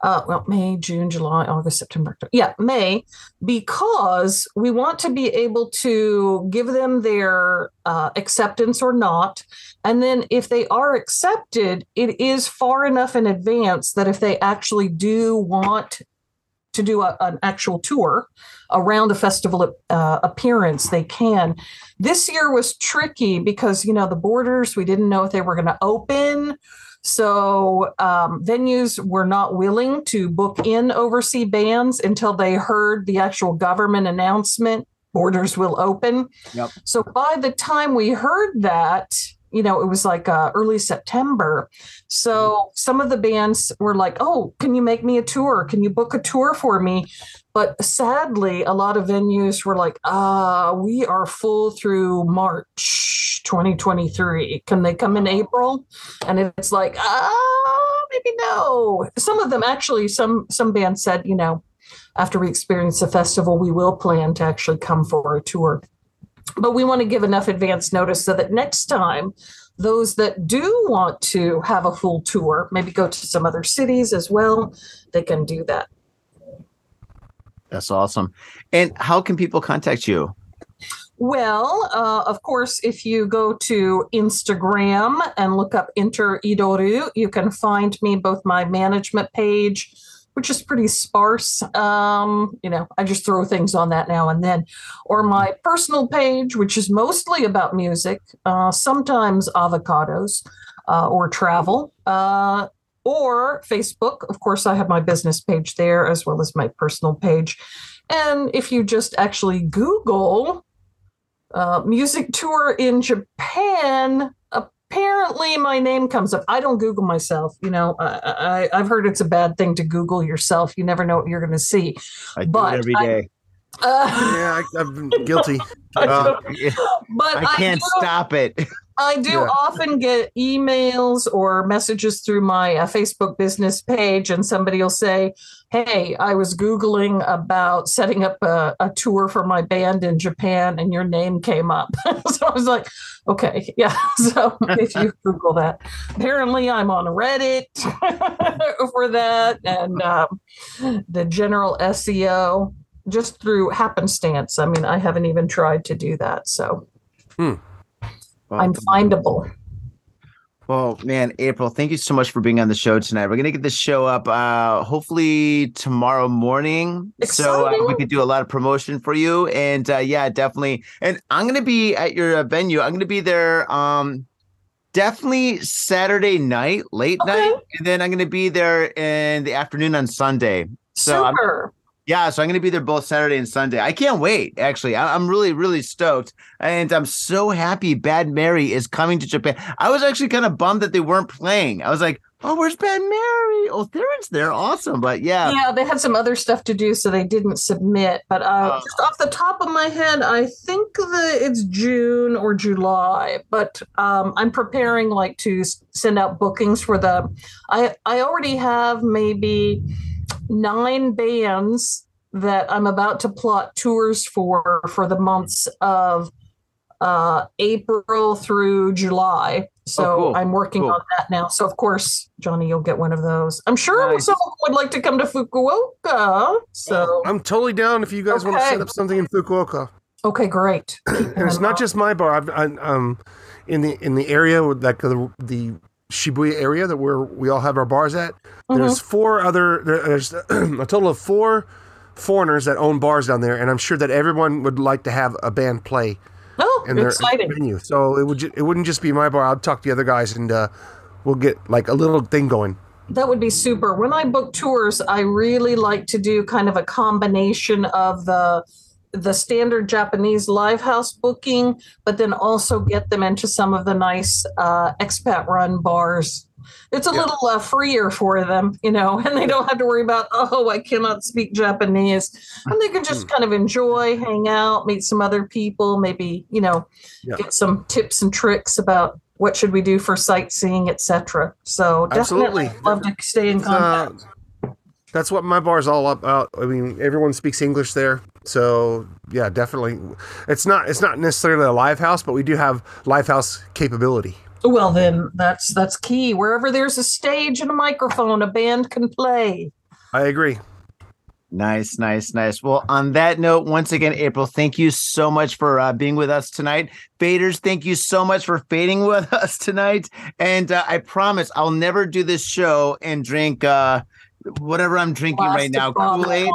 Uh, well, May, June, July, August, September. Yeah, May, because we want to be able to give them their uh, acceptance or not. And then if they are accepted, it is far enough in advance that if they actually do want to do a, an actual tour around a festival uh, appearance, they can. This year was tricky because, you know, the borders, we didn't know if they were going to open. So um, venues were not willing to book in overseas bands until they heard the actual government announcement borders will open. Yep. So by the time we heard that, you know, it was like uh, early September. So some of the bands were like, "Oh, can you make me a tour? Can you book a tour for me?" But sadly, a lot of venues were like, "Ah, we are full through March 2023. Can they come in April?" And it's like, "Ah, maybe no." Some of them actually, some some bands said, you know, after we experience the festival, we will plan to actually come for a tour but we want to give enough advance notice so that next time those that do want to have a full tour maybe go to some other cities as well they can do that That's awesome. And how can people contact you? well uh, of course if you go to instagram and look up Interidoru you can find me both my management page which is pretty sparse um, you know i just throw things on that now and then or my personal page which is mostly about music uh, sometimes avocados uh, or travel uh, or facebook of course i have my business page there as well as my personal page and if you just actually google uh, music tour in Japan. Apparently, my name comes up. I don't Google myself. You know, I, I, I've heard it's a bad thing to Google yourself. You never know what you're going to see. I do But it every I- day. Uh, Yeah, I, I've been guilty. I Uh, but I can't do, stop it. I do Yeah. often get emails or messages through my uh, Facebook business page, and somebody will say, Hey, I was Googling about setting up a, a tour for my band in Japan, and your name came up. so I was like, Okay, yeah. So if you Google that, apparently I'm on Reddit for that, and um, the general SEO just through happenstance. I mean, I haven't even tried to do that. So I'm findable. Well, man, Apryl, thank you so much for being on the show tonight. We're gonna get this show up uh hopefully tomorrow morning. So uh, we could do a lot of promotion for you. And uh yeah, definitely. And I'm gonna be at your uh, venue. I'm gonna be there um definitely Saturday night, late Okay. night, and then I'm gonna be there in the afternoon on Sunday. So I'm Super. Yeah, so I'm going to be there both Saturday and Sunday. I can't wait. Actually, I- I'm really, really stoked, and I'm so happy. Bad Mary is coming to Japan. I was actually kind of bummed that they weren't playing. I was like, Oh, where's Bad Mary? Oh, Theron's there. Awesome. But yeah. Yeah, they had some other stuff to do, so they didn't submit. But uh, Oh. just off the top of my head, I think the it's June or July. But um, I'm preparing like to send out bookings for the. I I already have maybe nine bands that I'm about to plot tours for for the months of uh, April through July. So Oh, cool. I'm working Cool. on that now. So of course, Johnny, you'll get one of those. I'm sure Nice. someone would like to come to Fukuoka. So I'm totally down if you guys want to set up something in Fukuoka. okay, great. And it's not just my bar. I've, I, um, in the in the area with like the, the Shibuya area that where we all have our bars at. There's Mm-hmm. four other. There's a total of four foreigners that own bars down there, and I'm sure that everyone would like to have a band play oh, in their exciting. venue. So it would ju- it wouldn't just be my bar. I'll talk to the other guys, and uh, we'll get like a little thing going. That would be super. When I book tours, I really like to do kind of a combination of the the standard Japanese live house booking, but then also get them into some of the nice uh, expat run bars. It's a Yeah. little uh, freer for them, you know, and they don't have to worry about, oh, I cannot speak Japanese. And they can just kind of enjoy, hang out, meet some other people, maybe, you know, Yeah. get some tips and tricks about what should we do for sightseeing, etc. So definitely Absolutely. love to stay in contact. Uh, that's what my bar's all about. I mean, everyone speaks English there, so yeah, definitely. It's not it's not necessarily a live house, but we do have live house capability. Well, then that's that's key. Wherever there's a stage and a microphone, a band can play. I agree. Nice, nice, nice. Well, on that note, once again, Apryl, thank you so much for uh, being with us tonight. Faders, thank you so much for fading with us tonight. And uh, I promise I'll never do this show and drink uh, whatever I'm drinking right now Kool Aid,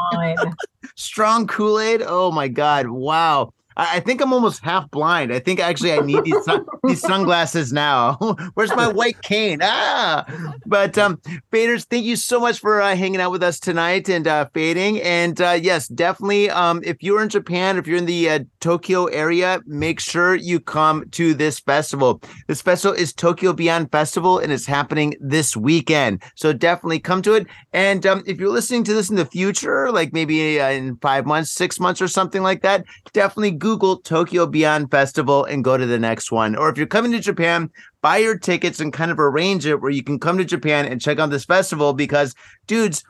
strong Kool Aid. Oh my God. Wow. I, I think I'm almost half blind. I think actually I need these, sun- these sunglasses now. Where's my white cane? Ah, but um, faders, thank you so much for uh, hanging out with us tonight and uh, fading. And uh, yes, definitely. Um, if you're in Japan, if you're in the uh, Tokyo area, make sure you come to this festival. This festival is Tokyo Beyond Festival, and it's happening this weekend. So definitely come to it. And um, if you're listening to this in the future, like maybe uh, in five months, six months, or something like that, definitely Google Tokyo Beyond Festival and go to the next one. Or if you're coming to Japan, buy your tickets and kind of arrange it where you can come to Japan and check out this festival because, dudes,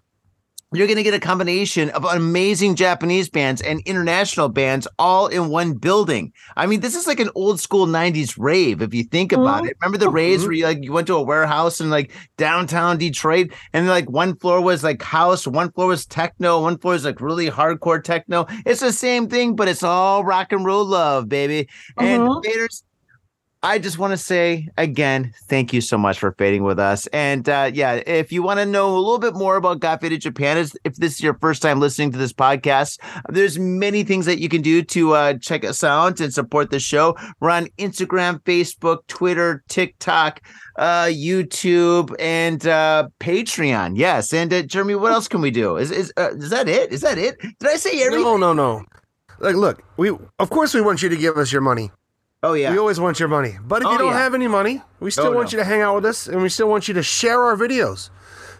you're going to get a combination of amazing Japanese bands and international bands all in one building. I mean, this is like an old school 90s rave if you think about Mhm. it. Remember the raves Mhm. where you like you went to a warehouse in like downtown Detroit and like one floor was like house, one floor was techno, one floor is like really hardcore techno. It's the same thing, but it's all rock and roll love, baby. And Mhm. Faders, I just want to say again, thank you so much for fading with us. And uh, yeah, if you want to know a little bit more about Got Faded Japan, if this is your first time listening to this podcast, there's many things that you can do to uh, check us out and support the show. We're on Instagram, Facebook, Twitter, TikTok, uh, YouTube, and uh, Patreon. Yes, and uh, Jeremy, what else can we do? Is is uh, is that it? Is that it? Did I say everything? No, no, no. Like, look, we of course we want you to give us your money. Oh yeah. We always want your money. But if Oh, you don't yeah. have any money, we still Oh, want no. you to hang out with us, and we still want you to share our videos.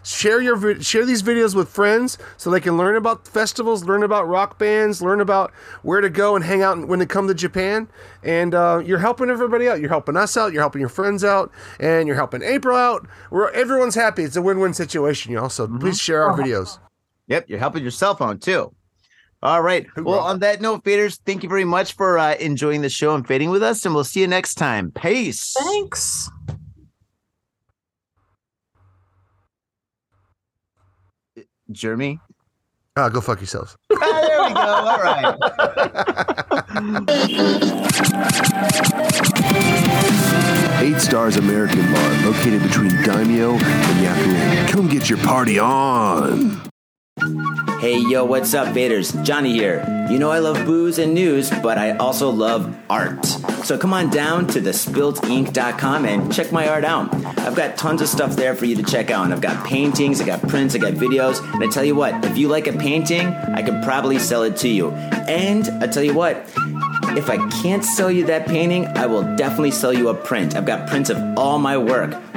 Share your share these videos with friends so they can learn about festivals, learn about rock bands, learn about where to go and hang out when they come to Japan. And uh, you're helping everybody out. You're helping us out. You're helping your friends out, and you're helping Apryl out. We're everyone's happy. It's a win-win situation, y'all. So Mm-hmm. please share our videos. Yep, you're helping your cell phone too. All right. Well, on that note, faders, thank you very much for uh, enjoying the show and fading with us, and we'll see you next time. Peace. Thanks. Jeremy. Ah, go fuck yourselves. Ah, there we go. All right. Eight Stars American Bar, located between Daimyo and Yakuin. Come get your party on. Hey yo, what's up, Faders? Johnny here. You know I love booze and news, but I also love art. So come on down to thespiltink.com and check my art out. I've got tons of stuff there for you to check out. And I've got paintings, I got prints, I got videos, and I tell you what, if you like a painting, I could probably sell it to you. And I tell you what, if I can't sell you that painting, I will definitely sell you a print. I've got prints of all my work.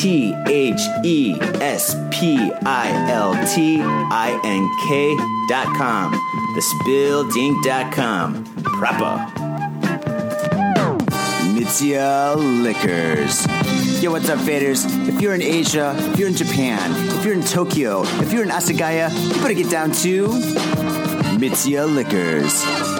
T H E S P I L T I N K dot com. Thespiltink.com. Proper. Mitsuya Liquors. Yo, what's up, faders? If you're in Asia, if you're in Japan, if you're in Tokyo, if you're in Asagaya, you better get down to Mitsuya Liquors.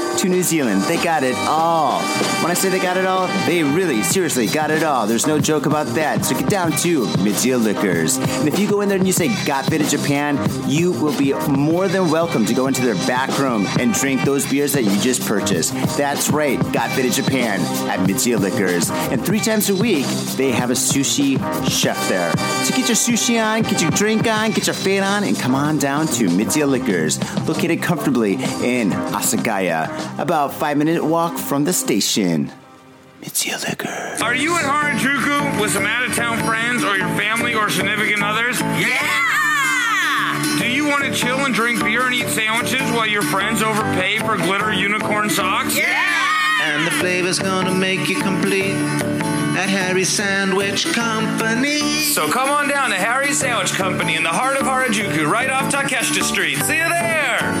to New Zealand. They got it all. When I say they got it all, they really, seriously got it all. There's no joke about that. So get down to Mitsuya Liquors. And if you go in there and you say Got Faded Japan, you will be more than welcome to go into their back room and drink those beers that you just purchased. That's right, Got Faded Japan at Mitsuya Liquors. And three times a week, they have a sushi chef there. So get your sushi on, get your drink on, get your fade on, and come on down to Mitsuya Liquors, located comfortably in Asagaya, about five minute walk from the station. Mitsuya Liquors. Are you at Harajuku with some out of town friends or your family or significant others? Yeah! Do you want to chill and drink beer and eat sandwiches while your friends overpay for glitter unicorn socks? Yeah! And the flavor's gonna make you complete at Harry's Sandwich Company. So come on down to Harry's Sandwich Company in the heart of Harajuku, right off Takeshita Street. See you there!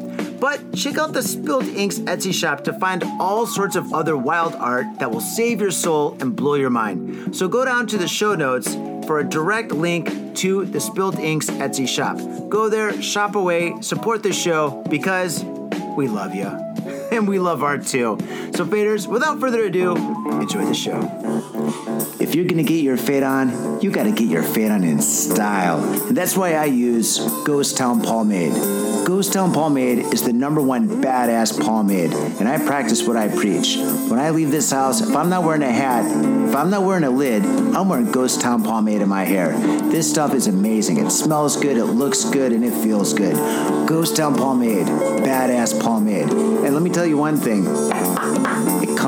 But check out the Spilt Inks Etsy shop to find all sorts of other wild art that will save your soul and blow your mind. So go down to the show notes for a direct link to the Spilt Inks Etsy shop. Go there, shop away, support the show because we love you. And we love art too. So, faders, without further ado, enjoy the show. If you're gonna get your fade on, you gotta get your fade on in style. And that's why I use Ghost Town Pomade. Ghost Town Pomade is the number one badass pomade, and I practice what I preach. When I leave this house, if I'm not wearing a hat, if I'm not wearing a lid, I'm wearing Ghost Town Pomade in my hair. This stuff is amazing. It smells good, it looks good, and it feels good. Ghost Town Pomade, badass pomade. And let me tell you one thing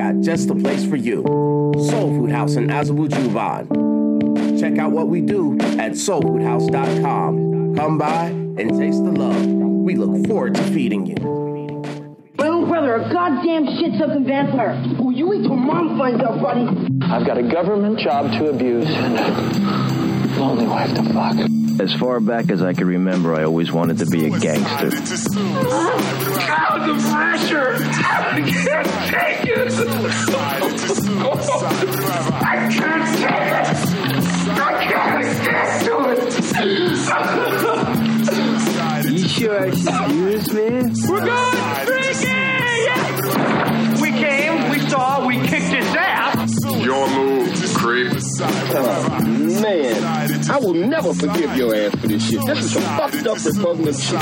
got just the place for you. Soul Food House in Azabu Juban. Check out what we do at soulfoodhouse.com. Come by and taste the love. We look forward to feeding you. My little brother, a goddamn shit-sucking vampire. Will you wait till mom finds out, buddy? I've got a government job to abuse and a lonely wife to fuck. As far back as I can remember, I always wanted to be a gangster. God, the pressure! I can't take it! I can't take it! I can't stand to it! you sure Excuse me. We're going freaking! We came, we saw, we kicked his ass! Your move, creep. Man, I will never forgive your ass for this shit. This is some fucked up repugnant shit.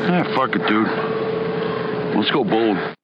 Ah, fuck it, dude. Let's go bold.